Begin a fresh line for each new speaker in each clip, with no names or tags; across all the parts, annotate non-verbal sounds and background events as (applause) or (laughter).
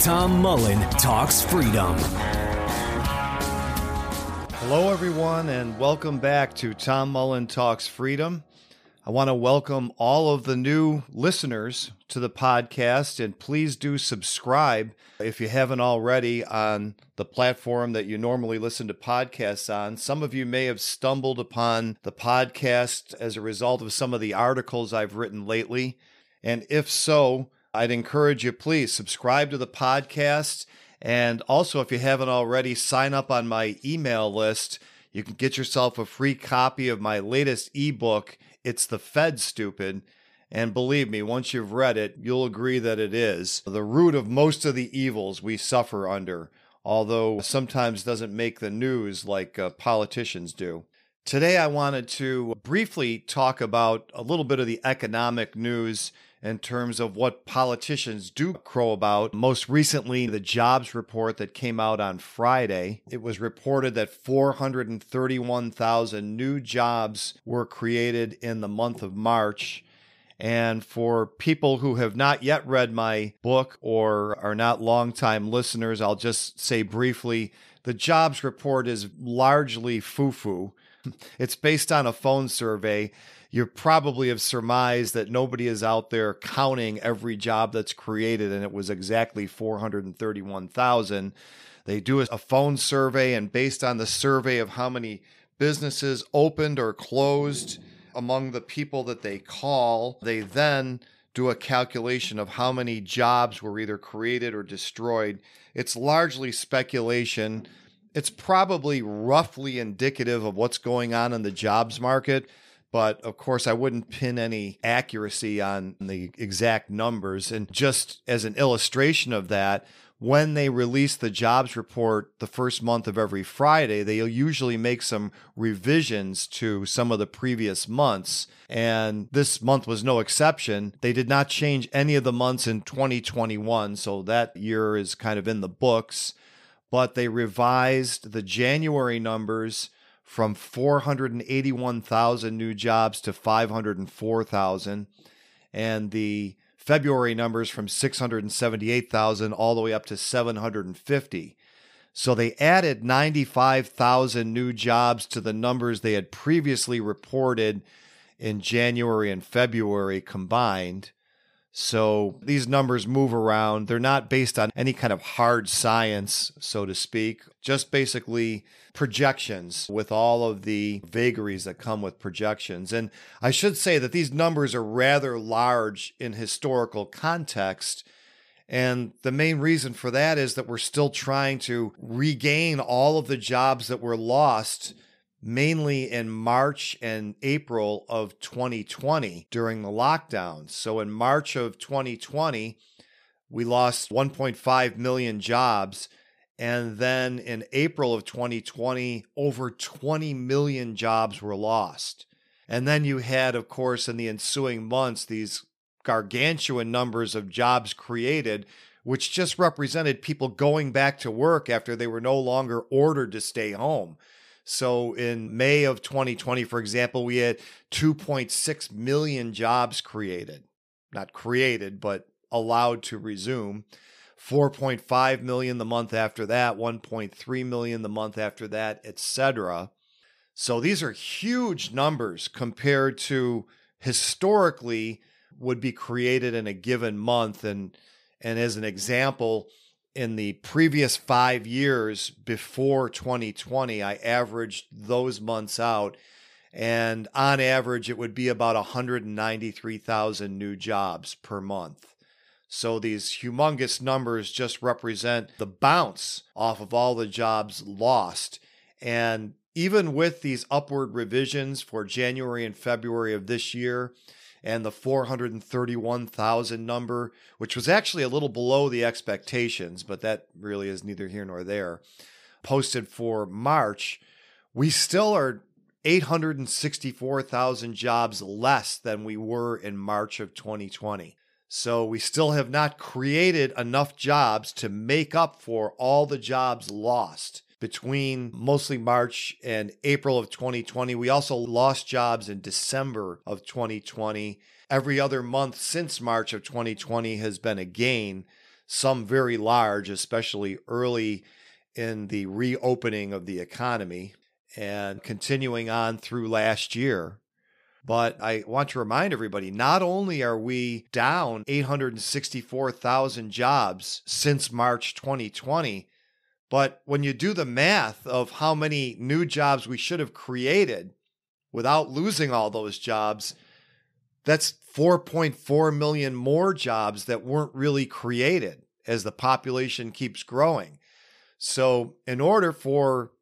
Tom Mullen Talks Freedom.
Hello, everyone, and welcome back to Tom Mullen Talks Freedom. I want to welcome all of the new listeners to the podcast, and please do subscribe if you haven't already on the platform that you normally listen to podcasts on. Some of you may have stumbled upon the podcast as a result of some of the articles I've written lately. And if so, I'd encourage you, please subscribe to the podcast. And also, if you haven't already, sign up on my email list. You can get yourself a free copy of my latest ebook, It's the Fed Stupid. And believe me, once you've read it, you'll agree that it is the root of most of the evils we suffer under, although sometimes doesn't make the news like uh, politicians do. Today, I wanted to briefly talk about a little bit of the economic news in terms of what politicians do crow about. Most recently, the jobs report that came out on Friday, it was reported that 431,000 new jobs were created in the month of March. And for people who have not yet read my book or are not longtime listeners, I'll just say briefly the jobs report is largely foo foo. (laughs) It's based on a phone survey you probably have surmised that nobody is out there counting every job that's created, and it was exactly 431,000. They do a phone survey, and based on the survey of how many businesses opened or closed among the people that they call, they then do a calculation of how many jobs were either created or destroyed. It's largely speculation. It's probably roughly indicative of what's going on in the jobs market but of course, I wouldn't pin any accuracy on the exact numbers. And just as an illustration of that, when they release the jobs report the first month of every Friday, they'll usually make some revisions to some of the previous months. And this month was no exception. They did not change any of the months in 2021. So that year is kind of in the books. But they revised the January numbers from 481,000 new jobs to 504,000 and the February numbers from 678,000 all the way up to 750. So they added 95,000 new jobs to the numbers they had previously reported in January and February combined. So these numbers move around. They're not based on any kind of hard science, so to speak, just basically projections with all of the vagaries that come with projections. And I should say that these numbers are rather large in historical context. And the main reason for that is that we're still trying to regain all of the jobs that were lost mainly in March and April of 2020 during the lockdowns. So in March of 2020, we lost 1.5 million jobs. And then in April of 2020, over 20 million jobs were lost. And then you had, of course, in the ensuing months, these gargantuan numbers of jobs created, which just represented people going back to work after they were no longer ordered to stay home. So in May of 2020, for example, we had 2.6 million jobs created, not created, but allowed to resume. 4.5 million the month after that, 1.3 million the month after that, etc. So these are huge numbers compared to historically would be created in a given month and and as an example in the previous 5 years before 2020 I averaged those months out and on average it would be about 193,000 new jobs per month. So these humongous numbers just represent the bounce off of all the jobs lost and even with these upward revisions for January and February of this year, and the 431,000 number, which was actually a little below the expectations, but that really is neither here nor there, posted for March, we still are 864,000 jobs less than we were in March of 2020. So we still have not created enough jobs to make up for all the jobs lost between mostly March and April of 2020. We also lost jobs in December of 2020. Every other month since March of 2020 has been a gain, some very large, especially early in the reopening of the economy and continuing on through last year. But I want to remind everybody not only are we down 864,000 jobs since March 2020, but when you do the math of how many new jobs we should have created without losing all those jobs, that's 4.4 million more jobs that weren't really created as the population keeps growing. So, in order for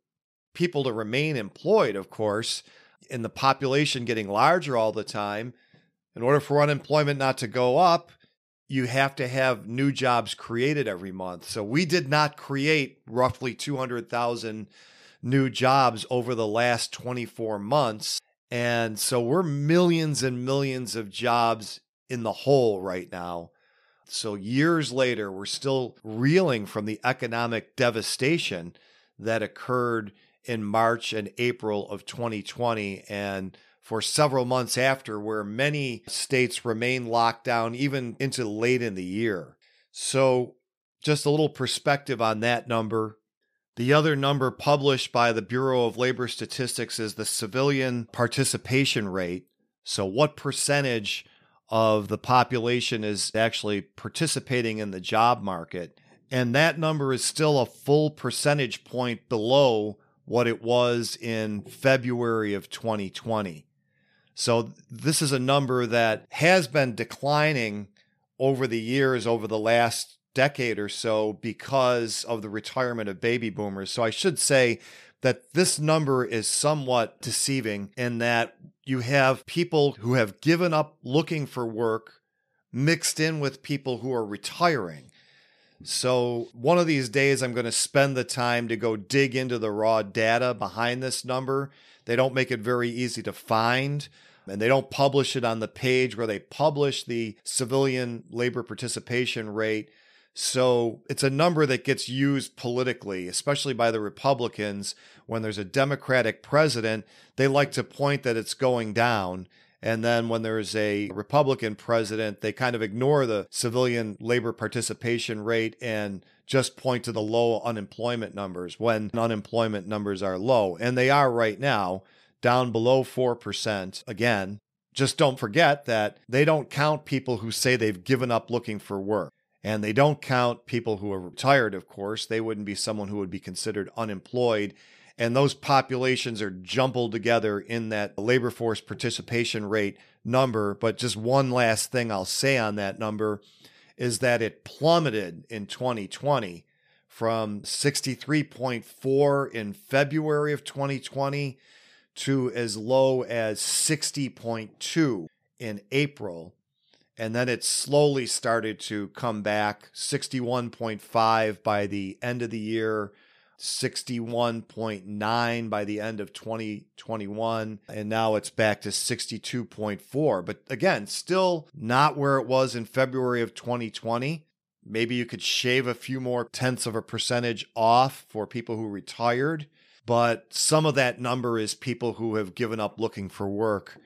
people to remain employed, of course, and the population getting larger all the time, in order for unemployment not to go up, you have to have new jobs created every month. So we did not create roughly 200,000 new jobs over the last 24 months. And so we're millions and millions of jobs in the hole right now. So years later, we're still reeling from the economic devastation that occurred in March and April of 2020. And for several months after, where many states remain locked down even into late in the year. So, just a little perspective on that number. The other number published by the Bureau of Labor Statistics is the civilian participation rate. So, what percentage of the population is actually participating in the job market? And that number is still a full percentage point below what it was in February of 2020. So this is a number that has been declining over the years, over the last decade or so, because of the retirement of baby boomers. So I should say that this number is somewhat deceiving in that you have people who have given up looking for work mixed in with people who are retiring. So, one of these days, I'm going to spend the time to go dig into the raw data behind this number. They don't make it very easy to find and they don't publish it on the page where they publish the civilian labor participation rate. So it's a number that gets used politically, especially by the Republicans. When there's a Democratic president, they like to point that it's going down. And then when there's a Republican president, they kind of ignore the civilian labor participation rate and just point to the low unemployment numbers when unemployment numbers are low. And they are right now down below 4%. Again, just don't forget that they don't count people who say they've given up looking for work. And they don't count people who are retired, of course. They wouldn't be someone who would be considered unemployed. And those populations are jumbled together in that labor force participation rate number. But just one last thing I'll say on that number is that it plummeted in 2020 from 63.4 in February of 2020 to as low as 60.2 in April. And then it slowly started to come back 61.5 by the end of the year, 61.9 by the end of 2021. And now it's back to 62.4. But again, still not where it was in February of 2020. Maybe you could shave a few more tenths of a percentage off for people who retired but some of that number is people who have given up looking for work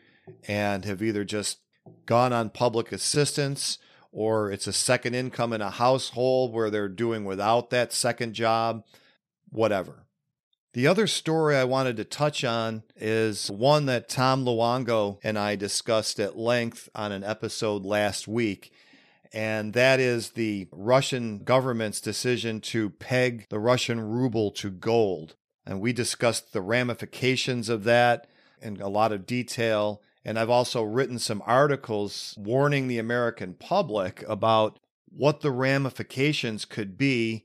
and have either just gone on public assistance or it's a second income in a household where they're doing without that second job, whatever. The other story I wanted to touch on is one that Tom Luongo and I discussed at length on an episode last week. And that is the Russian government's decision to peg the Russian ruble to gold. And we discussed the ramifications of that in a lot of detail. And I've also written some articles warning the American public about what the ramifications could be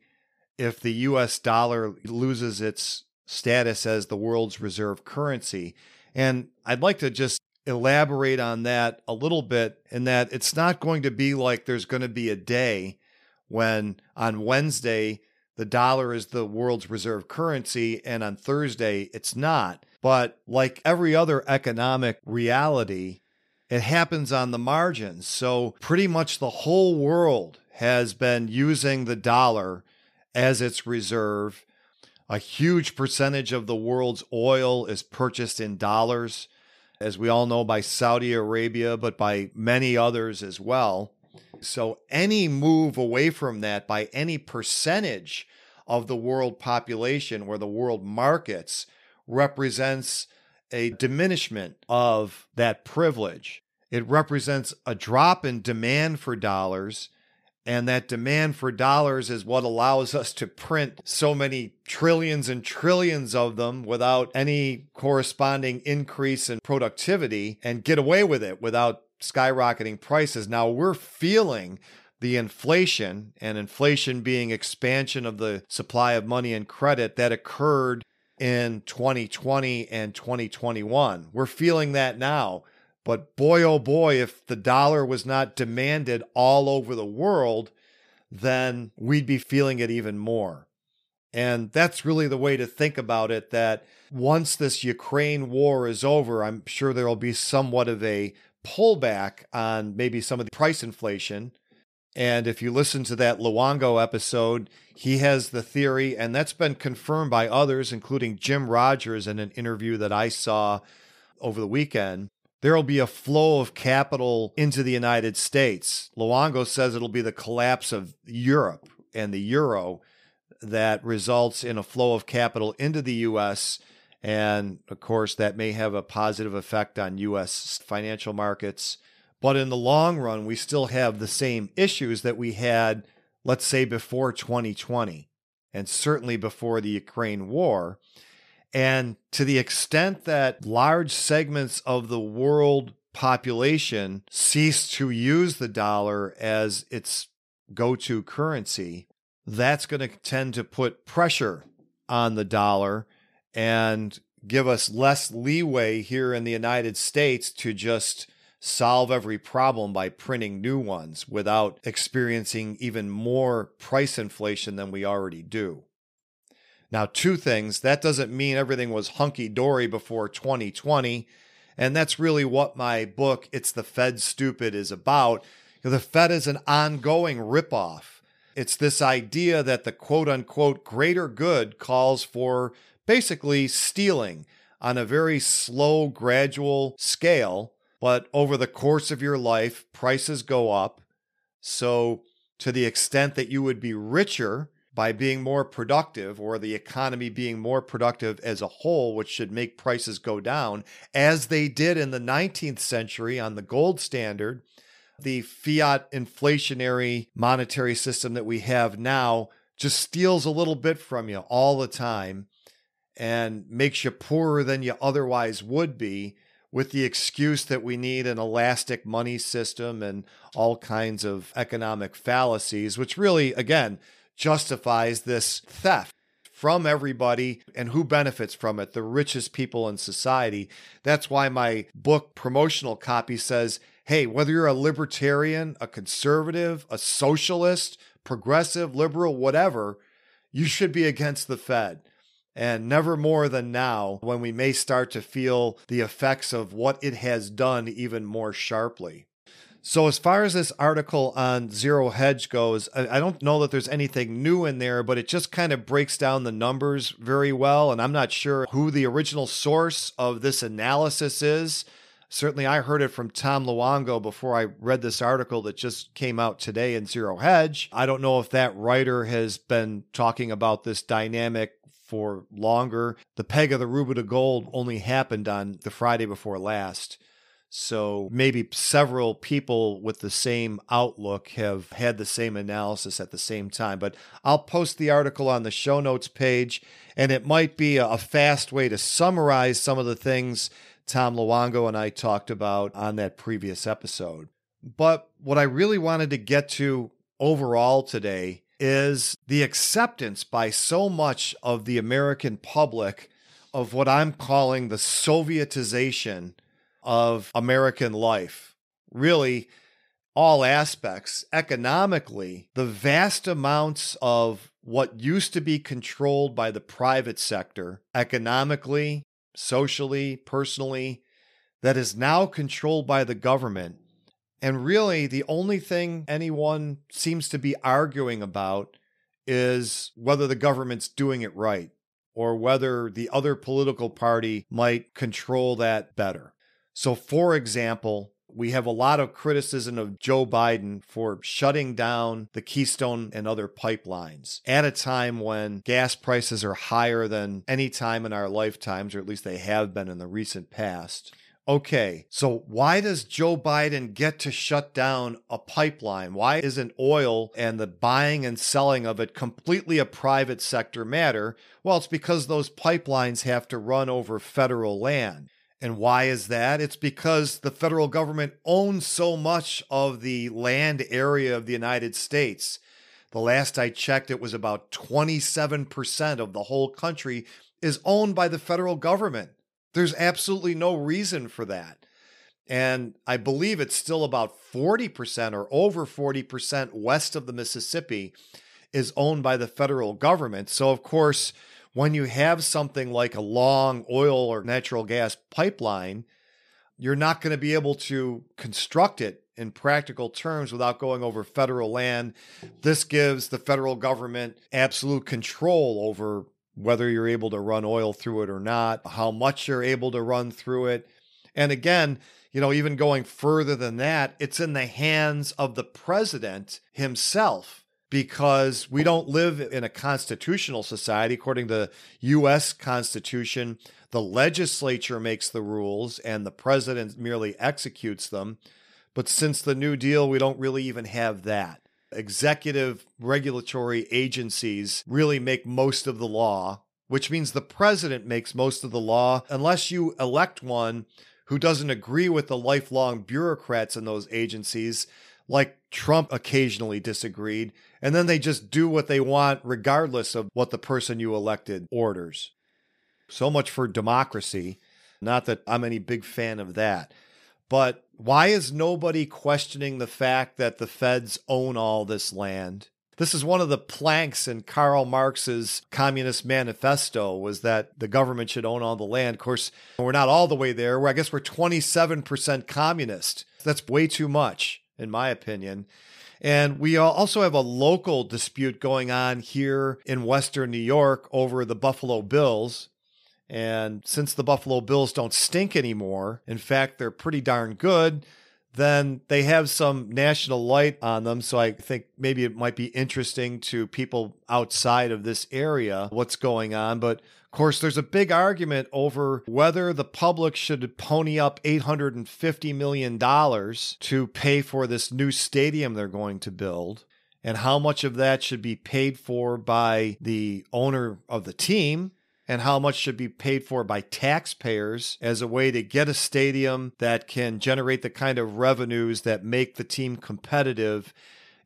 if the US dollar loses its status as the world's reserve currency. And I'd like to just elaborate on that a little bit in that it's not going to be like there's going to be a day when on Wednesday the dollar is the world's reserve currency and on Thursday it's not. But like every other economic reality, it happens on the margins. So pretty much the whole world has been using the dollar as its reserve a huge percentage of the world's oil is purchased in dollars, as we all know by Saudi Arabia, but by many others as well. So, any move away from that by any percentage of the world population or the world markets represents a diminishment of that privilege. It represents a drop in demand for dollars and that demand for dollars is what allows us to print so many trillions and trillions of them without any corresponding increase in productivity and get away with it without skyrocketing prices. Now we're feeling the inflation, and inflation being expansion of the supply of money and credit that occurred in 2020 and 2021. We're feeling that now. But boy, oh boy, if the dollar was not demanded all over the world, then we'd be feeling it even more. And that's really the way to think about it that once this Ukraine war is over, I'm sure there will be somewhat of a pullback on maybe some of the price inflation. And if you listen to that Luongo episode, he has the theory, and that's been confirmed by others, including Jim Rogers in an interview that I saw over the weekend, there will be a flow of capital into the United States. Luongo says it'll be the collapse of Europe and the euro that results in a flow of capital into the U.S. And of course, that may have a positive effect on U.S. financial markets. But in the long run, we still have the same issues that we had, let's say, before 2020, and certainly before the Ukraine war. And to the extent that large segments of the world population cease to use the dollar as its go to currency, that's going to tend to put pressure on the dollar and give us less leeway here in the United States to just solve every problem by printing new ones without experiencing even more price inflation than we already do. Now, two things that doesn't mean everything was hunky dory before 2020. And that's really what my book, It's the Fed Stupid, is about. The Fed is an ongoing ripoff. It's this idea that the quote unquote greater good calls for basically stealing on a very slow, gradual scale. But over the course of your life, prices go up. So, to the extent that you would be richer by being more productive or the economy being more productive as a whole, which should make prices go down, as they did in the 19th century on the gold standard. The fiat inflationary monetary system that we have now just steals a little bit from you all the time and makes you poorer than you otherwise would be with the excuse that we need an elastic money system and all kinds of economic fallacies, which really, again, justifies this theft from everybody and who benefits from it the richest people in society. That's why my book promotional copy says, hey, whether you're a libertarian, a conservative, a socialist, progressive, liberal, whatever, you should be against the Fed. And never more than now, when we may start to feel the effects of what it has done even more sharply. So, as far as this article on Zero Hedge goes, I, don't know that there's anything new in there, but it just kind of breaks down the numbers very well. And I'm not sure who the original source of this analysis is. Certainly, I heard it from Tom Luongo before I read this article that just came out today in Zero Hedge. I don't know if that writer has been talking about this dynamic for longer. The peg of the ruble to gold only happened on the Friday before last. So maybe several people with the same outlook have had the same analysis at the same time. But I'll post the article on the show notes page, and it might be a fast way to summarize some of the things Tom Luongo and I talked about on that previous episode. But what I really wanted to get to overall today is the acceptance by so much of the American public of what I'm calling the Sovietization of American life. Really, all aspects. Economically, the vast amounts of what used to be controlled by the private sector, economically, socially, personally, that is now controlled by the government. And really, the only thing anyone seems to be arguing about is whether the government's doing it right or whether the other political party might control that better. So, for example, we have a lot of criticism of Joe Biden for shutting down the Keystone and other pipelines at a time when gas prices are higher than any time in our lifetimes, or at least they have been in the recent past. Okay, so why does Joe Biden get to shut down a pipeline? Why isn't oil and the buying and selling of it completely a private sector matter? Well, it's because those pipelines have to run over federal land. And why is that? It's because the federal government owns so much of the land area of the United States. The last I checked, it was about 27% of the whole country is owned by the federal government. There's absolutely no reason for that. And I believe it's still about 40% or over 40% west of the Mississippi is owned by the federal government. So, of course, when you have something like a long oil or natural gas pipeline, you're not going to be able to construct it in practical terms without going over federal land. This gives the federal government absolute control over whether you're able to run oil through it or not, how much you're able to run through it. And again, you know, even going further than that, it's in the hands of the president himself because we don't live in a constitutional society. According to the U.S. Constitution, the legislature makes the rules and the president merely executes them. But since the New Deal, we don't really even have that. Executive regulatory agencies really make most of the law, which means the president makes most of the law unless you elect one who doesn't agree with the lifelong bureaucrats in those agencies like Trump occasionally disagreed, and then they just do what they want regardless of what the person you elected orders. So much for democracy. Not that I'm any big fan of that. But why is nobody questioning the fact that the feds own all this land? This is one of the planks in Karl Marx's Communist Manifesto was that the government should own all the land. Of course, we're not all the way there. I guess we're 27% communist. That's way too much in my opinion. And we also have a local dispute going on here in Western New York over the Buffalo Bills. And since the Buffalo Bills don't stink anymore, in fact, they're pretty darn good, then they have some national light on them. So I think maybe it might be interesting to people outside of this area what's going on. But of course, there's a big argument over whether the public should pony up $850 million to pay for this new stadium they're going to build, and how much of that should be paid for by the owner of the team. And how much should be paid for by taxpayers as a way to get a stadium that can generate the kind of revenues that make the team competitive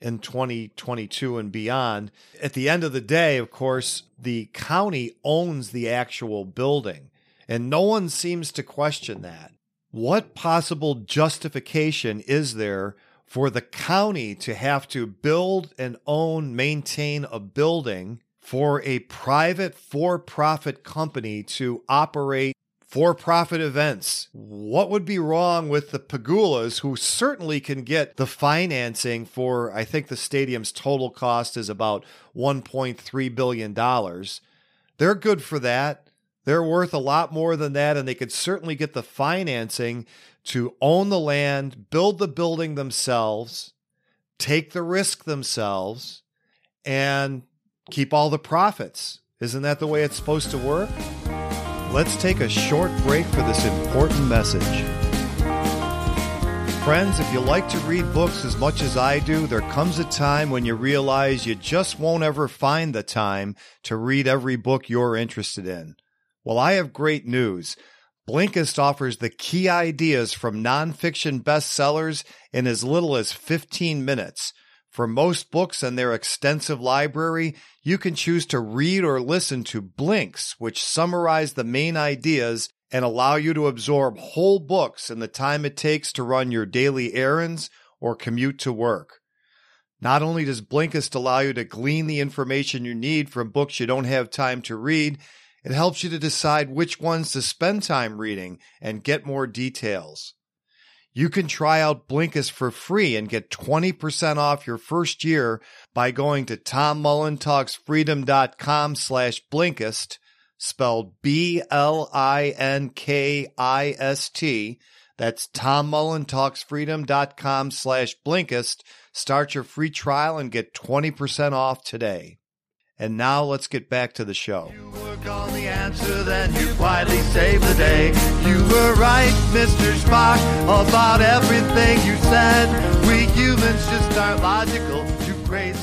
in 2022 and beyond. At the end of the day, of course, the county owns the actual building, and no one seems to question that. What possible justification is there for the county to have to build and own, maintain a building for a private for profit company to operate for profit events. What would be wrong with the Pegulas, who certainly can get the financing for, I think the stadium's total cost is about $1.3 billion. They're good for that. They're worth a lot more than that, and they could certainly get the financing to own the land, build the building themselves, take the risk themselves, and keep all the profits. Isn't that the way it's supposed to work? Let's take a short break for this important message. Friends, if you like to read books as much as I do, there comes a time when you realize you just won't ever find the time to read every book you're interested in. Well, I have great news. Blinkist offers the key ideas from nonfiction bestsellers in as little as 15 minutes. For most books and their extensive library, you can choose to read or listen to blinks, which summarize the main ideas and allow you to absorb whole books in the time it takes to run your daily errands or commute to work. Not only does Blinkist allow you to glean the information you need from books you don't have time to read, it helps you to decide which ones to spend time reading and get more details. You can try out Blinkist for free and get 20% off your first year by going to tommullentalksfreedom.com slash Blinkist, spelled B-L-I-N-K-I-S-T. That's tommullentalksfreedom.com slash Blinkist. Start your free trial and get 20% off today. And now let's get back to the show. You work on the answer, then you quietly save the day. You were right, Mr. Spock, about everything you said. We humans just aren't logical, too crazy.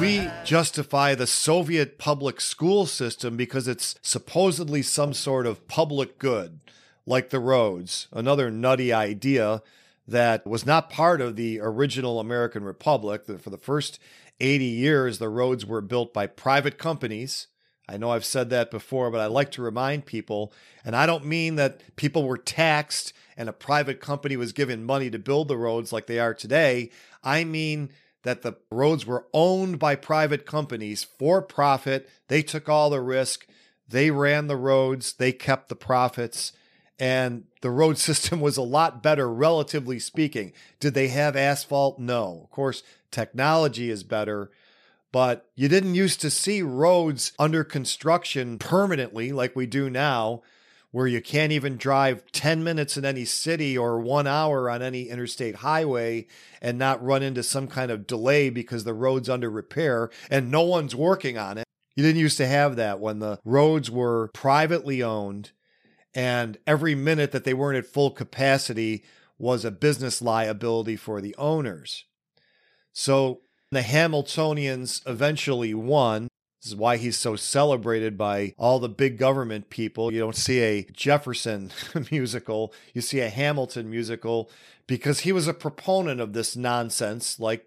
We justify the Soviet public school system because it's supposedly some sort of public good, like the roads, another nutty idea that was not part of the original American Republic. For the first 80 years, the roads were built by private companies. I know I've said that before, but I like to remind people, and I don't mean that people were taxed and a private company was given money to build the roads like they are today. I mean that the roads were owned by private companies for profit. They took all the risk, they ran the roads, they kept the profits, and the road (laughs) system was a lot better, relatively speaking. Did they have asphalt? No. Of course, technology is better, but you didn't used to see roads under construction permanently like we do now, where you can't even drive 10 minutes in any city or one hour on any interstate highway and not run into some kind of delay because the road's under repair and no one's working on it. You didn't used to have that when the roads were privately owned and every minute that they weren't at full capacity was a business liability for the owners. So the Hamiltonians eventually won. This is why he's so celebrated by all the big government people. You don't see a Jefferson (laughs) musical, you see a Hamilton musical because he was a proponent of this nonsense, like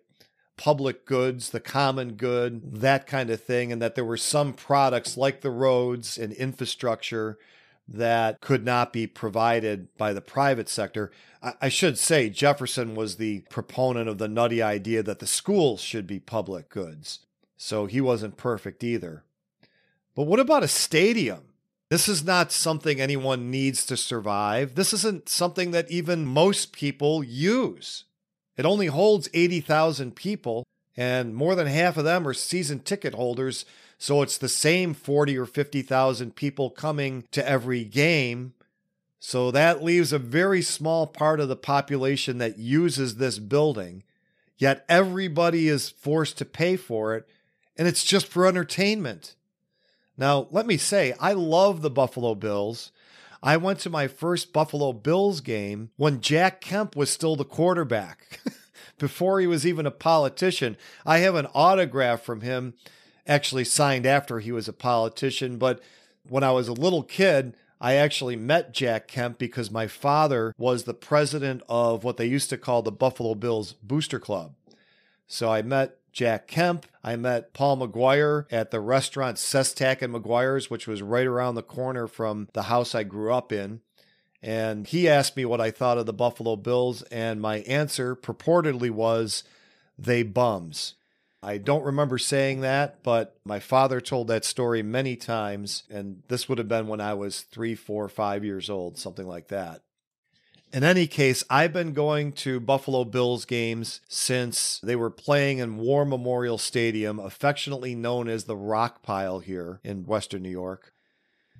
public goods, the common good, that kind of thing, and that there were some products like the roads and infrastructure that could not be provided by the private sector. I should say Jefferson was the proponent of the nutty idea that the schools should be public goods. So he wasn't perfect either. But what about a stadium? This is not something anyone needs to survive. This isn't something that even most people use. It only holds 80,000 people, and more than half of them are season ticket holders so it's the same 40 or 50,000 people coming to every game. So that leaves a very small part of the population that uses this building. Yet everybody is forced to pay for it, and it's just for entertainment. Now, let me say, I love the Buffalo Bills. I went to my first Buffalo Bills game when Jack Kemp was still the quarterback, (laughs) before he was even a politician. I have an autograph from him actually signed after he was a politician. But when I was a little kid, I actually met Jack Kemp because my father was the president of what they used to call the Buffalo Bills Booster Club. So I met Jack Kemp. I met Paul Maguire at the restaurant Sestak and Maguire's, which was right around the corner from the house I grew up in. And he asked me what I thought of the Buffalo Bills, and my answer purportedly was, they bums. I don't remember saying that, but my father told that story many times, and this would have been when I was three, four, five years old, something like that. In any case, I've been going to Buffalo Bills games since they were playing in War Memorial Stadium, affectionately known as the Rock Pile here in Western New York.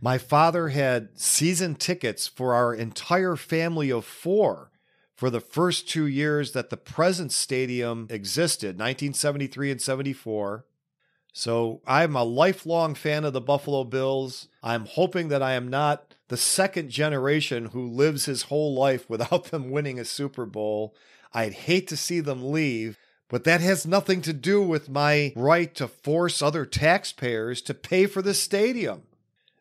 My father had season tickets for our entire family of four for the first two years that the present stadium existed 1973 and 74. So I'm a lifelong fan of the Buffalo Bills. I'm hoping that I am not the second generation who lives his whole life (laughs) without them winning a Super Bowl. I'd hate to see them leave, but that has nothing to do with my right to force other taxpayers to pay for the stadium.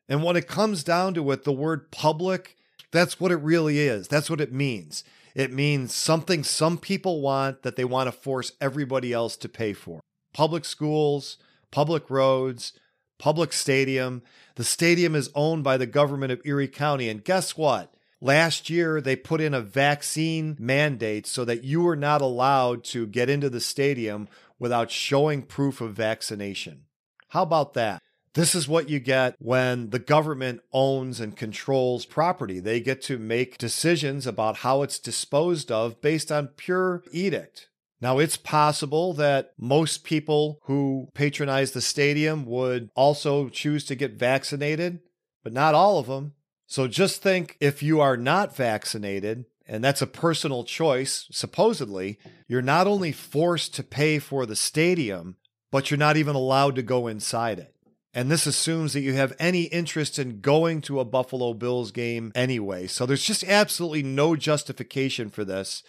And when it comes down to it, the word public, that's what it really is. That's what it means. It means something some people want that they want to force everybody else to pay for. Public schools, public roads, public stadium. The stadium is owned by the government of Erie County. And guess what? Last year, they put in a vaccine mandate so that you were not allowed to get into the stadium without showing proof of vaccination. How about that? This is what you get when the government owns and controls property. They get to make decisions about how it's disposed of based on pure edict. Now, it's possible that most people who patronize the stadium would also choose to get vaccinated, but not all of them. So just think if you are not vaccinated, and that's a personal choice, supposedly, you're not only forced to pay for the stadium, but you're not even allowed to go inside it. And this assumes that you have any interest in going to a Buffalo Bills game anyway. So there's just absolutely no justification for this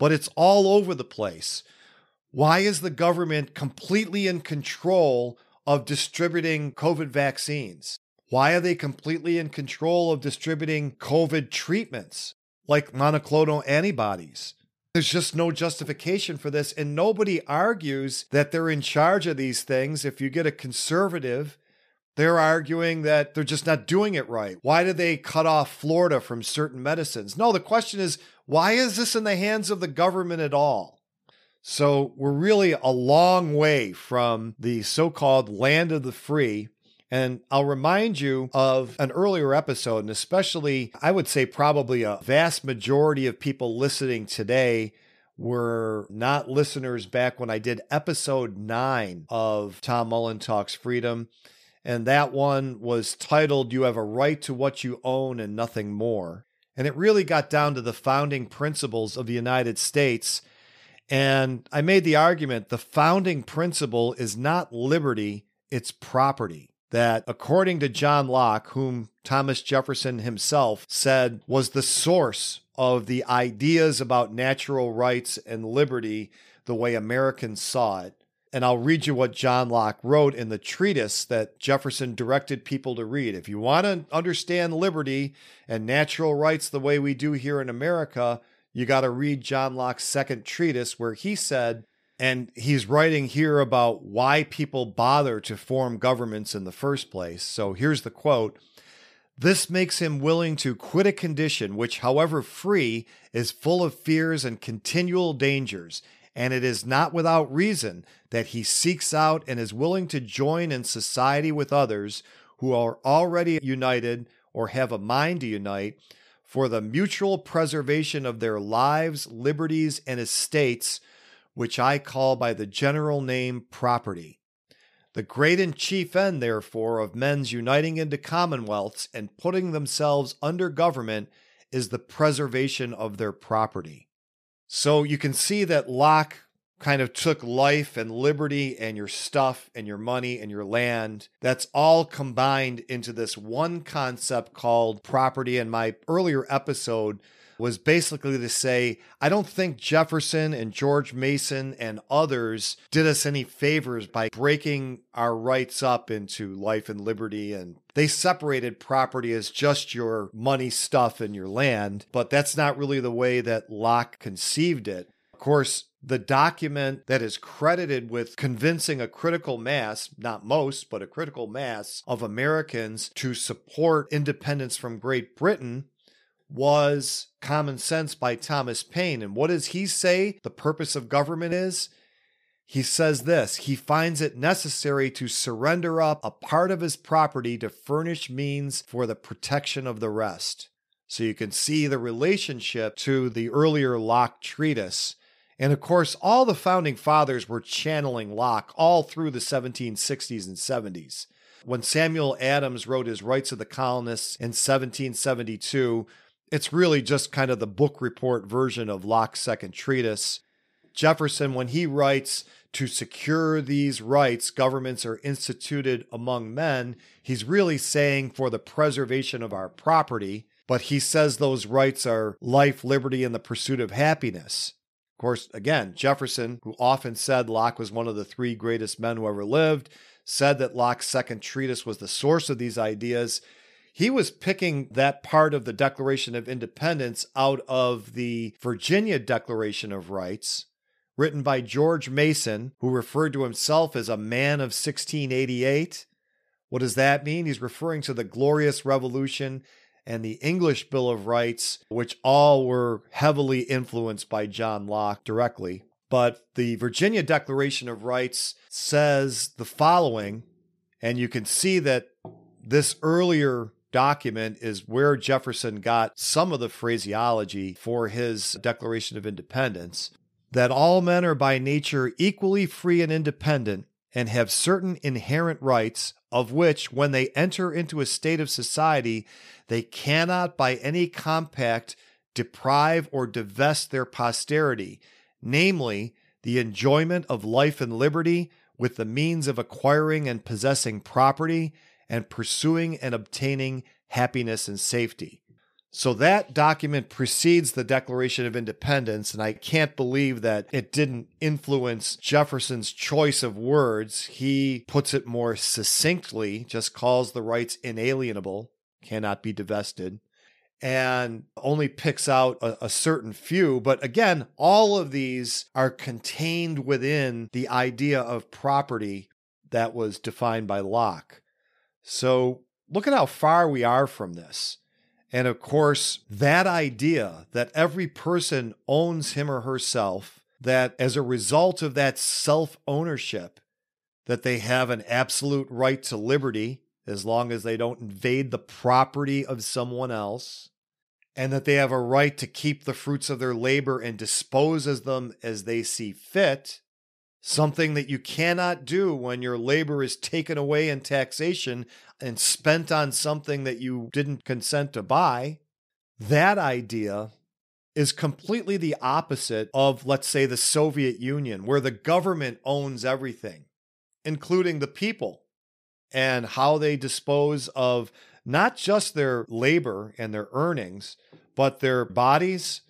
but it's all over the place. Why is the government completely in control of distributing COVID vaccines? Why are they completely in control of distributing COVID treatments like monoclonal antibodies? There's just no justification for this. And nobody argues that they're in charge of these things. If you get a conservative, they're arguing that they're just not doing it right. Why did they cut off Florida from certain medicines? No, the question is why is this in the hands of the government at all? So we're really a long way from the so called land of the free. And I'll remind you of an earlier episode, and especially, I would say, probably a vast majority of people listening today were not listeners back when I did episode nine of Tom Mullen Talks Freedom. And that one was titled, You Have a Right to What You Own and Nothing More. And it really got down to the founding principles of the United States. And I made the argument the founding principle is not liberty, it's property. That according to John Locke, whom Thomas Jefferson himself said was the source of the ideas about natural rights and liberty the way Americans saw it, and I'll read you what John Locke wrote in the treatise that Jefferson directed people to read. If you want to understand liberty and natural rights the way we do here in America, you got to read John Locke's second treatise, where he said, and he's writing here about why people bother to form governments in the first place. So here's the quote This makes him willing to quit a condition which, however free, is full of fears and continual dangers and it is not without reason that he seeks out and is willing to join in society with others who are already united or have a mind to unite for the mutual preservation of their lives, liberties, and estates, which I call by the general name property. The great and chief end, therefore, of men's uniting into commonwealths and putting themselves under government is the preservation of their property. So you can see that Locke kind of took life and liberty and your stuff and your money and your land. That's all combined into this one concept called property. In my earlier episode was basically to say, I don't think Jefferson and George Mason and others did us any favors by breaking our rights up into life and liberty. And they separated property as just your money, stuff, and your land. But that's not really the way that Locke conceived it. Of course, the document that is credited with convincing a critical mass, not most, but a critical mass of Americans to support independence from Great Britain was Common Sense by Thomas Paine. And what does he say the purpose of government is? he says this he finds it necessary to surrender up a part of his property to furnish means for the protection of the rest. So you can see the relationship to the earlier Locke treatise. And of course, all the founding fathers were channeling Locke all through the 1760s and 70s. When Samuel Adams wrote his Rights of the Colonists in 1772, it's really just kind of the book report version of Locke's second treatise. Jefferson, when he writes, to secure these rights, governments are instituted among men, he's really saying for the preservation of our property, but he says those rights are life, liberty, and the pursuit of happiness. Of course, again, Jefferson, who often said Locke was one of the three greatest men who ever lived, said that Locke's second treatise was the source of these ideas. He was picking that part of the Declaration of Independence out of the Virginia Declaration of Rights, written by George Mason, who referred to himself as a man of 1688. What does that mean? He's referring to the Glorious Revolution and the English Bill of Rights, which all were heavily influenced by John Locke directly. But the Virginia Declaration of Rights says the following, and you can see that this earlier document is where Jefferson got some of the phraseology for his Declaration of Independence that all men are by nature equally free and independent and have certain inherent rights of which, when they enter into a state of society, they cannot by any compact deprive or divest their posterity namely, the enjoyment of life and liberty with the means of acquiring and possessing property and pursuing and obtaining happiness and safety. So that document precedes the Declaration of Independence, and I can't believe that it didn't influence Jefferson's choice of words. He puts it more succinctly, just calls the rights inalienable, cannot be divested and only picks out a, a, certain few. But again, all of these are contained within the idea of property that was defined by Locke. So look at how far we are from this. And of course, that idea that every person owns him or herself, that as a result of that self ownership, that they have an absolute right to liberty as long as they don't invade the property of someone else, and that they have a right to keep the fruits of their labor and dispose of them as they see fit, something that you cannot do when your labor is taken away in taxation and spent on something that you didn't consent to buy. That idea is completely the opposite of, let's say, the Soviet Union, where the government owns everything, including the people and how they dispose of not just their labor and their earnings, but their bodies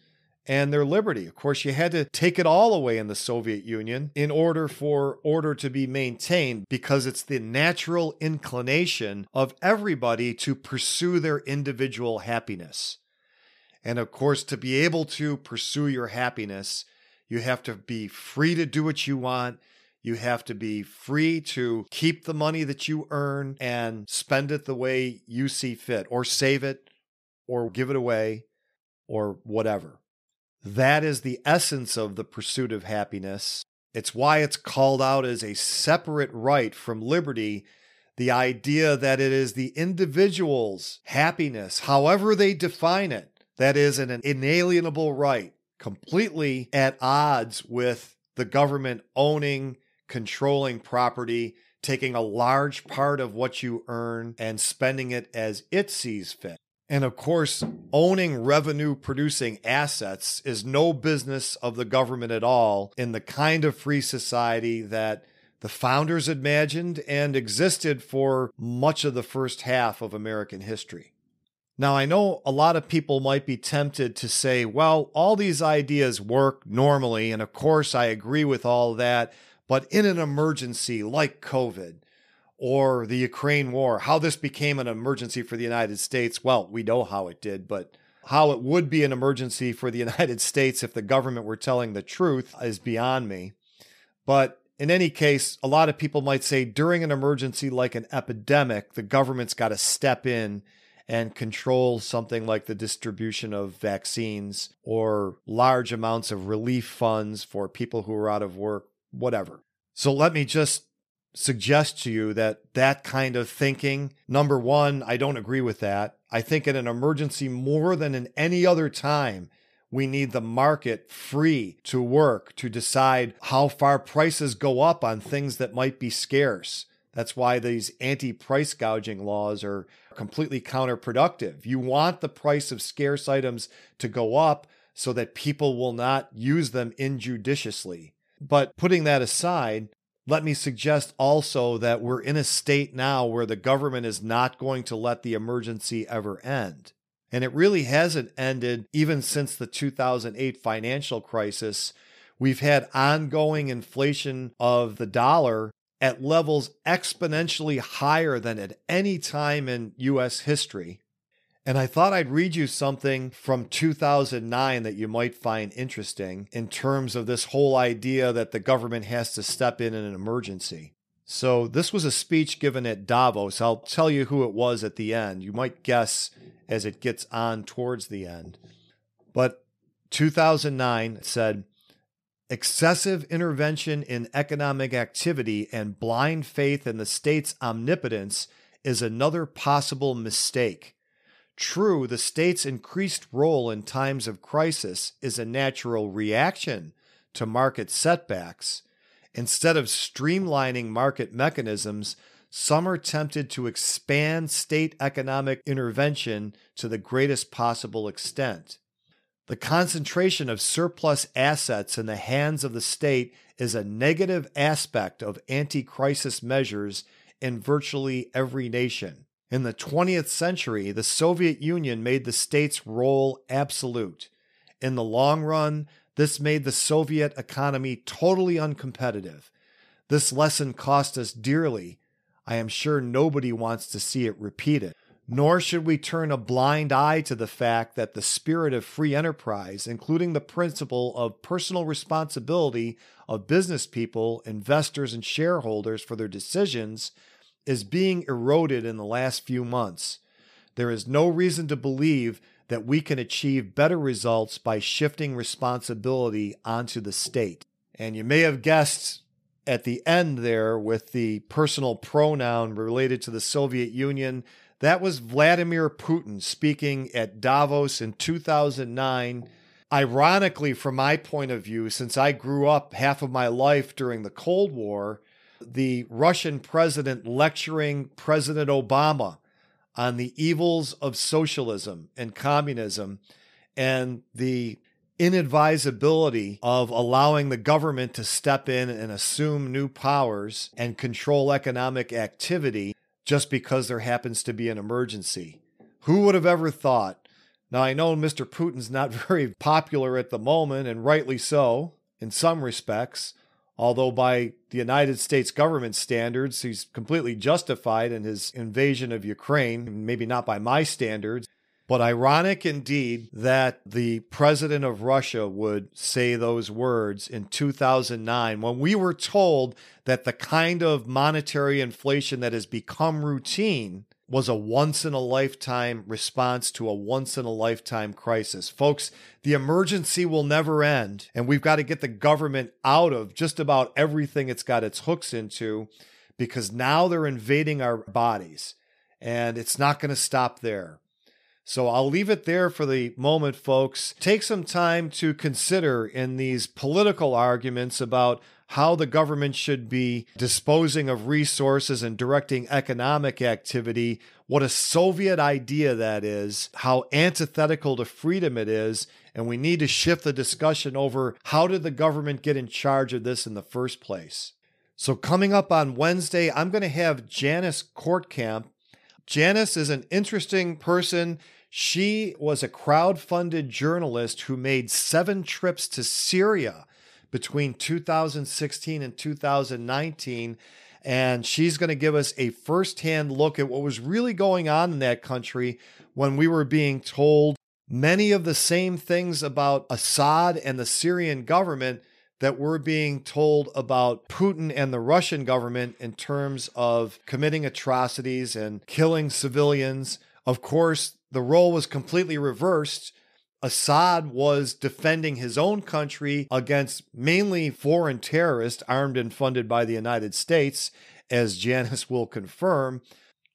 and their liberty. Of course, you had to take it all away in the Soviet Union in order for order to be maintained because it's the natural inclination of everybody to pursue their individual happiness. And of course, to be able to pursue your happiness, you have to be free to do what you want. You have to be free to keep the money that you earn and spend it the way you see fit, or save it, or give it away, or whatever. That is the essence of the pursuit of happiness. It's why it's called out as a separate right from liberty. The idea that it is the individual's happiness, however they define it, that is an inalienable right, completely at odds with the government owning controlling property, taking a large part of what you earn and spending it as it sees fit. And of course, owning revenue producing assets is no business of the government at all in the kind of free society that the founders imagined and existed for much of the first half of American history. Now, I know a lot of people might be tempted to say, well, all these ideas work normally, and of course I agree with all that. But in an emergency like COVID or the Ukraine war, how this became an emergency for the United States, well, we know how it did, but how it would be an emergency for the (laughs) United States if the government were telling the truth is beyond me. But in any case, a lot of people might say during an emergency like an epidemic, the government's got to step in and control something like the distribution of vaccines or large amounts of relief funds for people who are out of work whatever. So let me just suggest to you that that kind of thinking, number one, I don't agree with that. I think in an emergency more than in any other time, we need the market free to work to decide how far prices go up on things that might be scarce. That's why these anti price gouging laws are completely counterproductive. You want the price of scarce items to go up so that people will not use them injudiciously. But putting that aside, let me suggest also that we're in a state now where the government is not going to let the emergency ever end. And it really hasn't ended even since the 2008 financial crisis. We've had ongoing inflation of the dollar at levels exponentially higher than at any time in US history. And I thought I'd read you something from 2009 that you might find interesting in terms of this whole idea that the government has to step in in an emergency. So, this was a speech given at Davos. I'll tell you who it was at the end. You might guess as it gets on towards the end. But 2009 said, excessive intervention in economic activity and blind faith in the state's omnipotence is another possible mistake. True, the state's increased role in times of crisis is a natural reaction to market setbacks. Instead of streamlining market mechanisms, some are tempted to expand state economic intervention to the greatest possible extent. The concentration of surplus assets in the hands of the state is a negative aspect of anti crisis measures in virtually every nation. In the 20th century, the Soviet Union made the state's role absolute. In the long run, this made the Soviet economy totally uncompetitive. This lesson cost us dearly. I am sure nobody wants to see it repeated. Nor should we turn a blind eye to the fact that the spirit of free enterprise, including the principle of personal responsibility of business people, investors, and shareholders for their decisions, is being eroded in the last few months. There is no reason to believe that we can achieve better results by shifting responsibility onto the state. And you may have guessed at the end there with the personal pronoun related to the Soviet Union. That was Vladimir Putin speaking at Davos in 2009. Ironically, from my point of view, since I grew up half of my life during the Cold War, the Russian president lecturing President Obama on the evils of socialism and communism and the inadvisability of allowing the government to step in and assume new powers and control economic activity just because there happens to be an emergency. Who would have ever thought? Now, I know Mr. Putin's not (laughs) very popular at the moment, and rightly so in some respects, although by the United States government standards, he's completely justified in his invasion of Ukraine, maybe not by my standards. But ironic indeed that the president of Russia would say those words in 2009 when we were told that the kind of monetary inflation that has become routine was a once in a lifetime response to a once in a lifetime crisis. Folks, the emergency will never end, and we've got to get the government out of just about everything it's got its hooks into because now they're invading our bodies, and it's not going to stop there. So I'll leave it there for the moment, folks. Take some time to consider in these political arguments about how the government should be disposing of resources and directing economic activity, what a Soviet idea that is, how antithetical to freedom it is. And we need to shift the discussion over how did the government get in charge of this in the first place? So, coming up on Wednesday, I'm going to have Janice Kortkamp. Janice is an interesting person. She was a crowd-funded journalist who made seven trips to Syria between 2016 and 2019. And she's going to give us a firsthand look at what was really going on in that country when we were being told many of the same things about Assad and the Syrian government that we're being told about Putin and the Russian government in terms of committing atrocities and killing civilians. Of course, the role was completely reversed Assad was defending his own country against mainly foreign terrorists armed and funded by the United States, as Janice will confirm.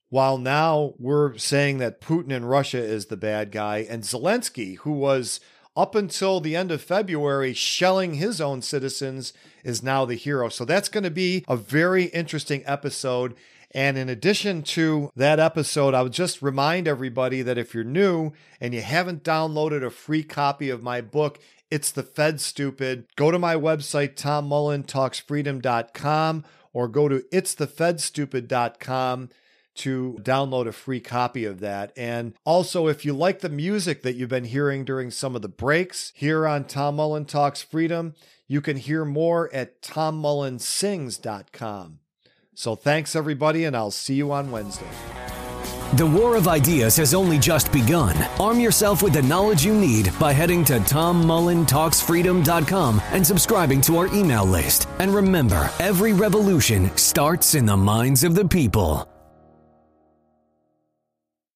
While now we're saying that Putin in Russia is the bad guy, and Zelensky, who was up until the end of February shelling his own citizens, is now the hero. So that's going to be a very interesting episode. And in addition to that episode, I would just remind everybody that if you're new and you haven't downloaded a free copy of my book, It's the Fed Stupid, go to my website, tommullentalksfreedom.com, or go to itsthefedstupid.com to download a free copy of that. And also, if you like the music that you've been hearing during some of the breaks here on Tom Mullen Talks Freedom, you can hear more at tommullensings.com. So thanks, everybody, and I'll see you on Wednesday.
The war of ideas has only just begun. Arm yourself with the knowledge you need by heading to tommullentalksfreedom.com and subscribing to our email list. And remember, every revolution starts in the minds of the people.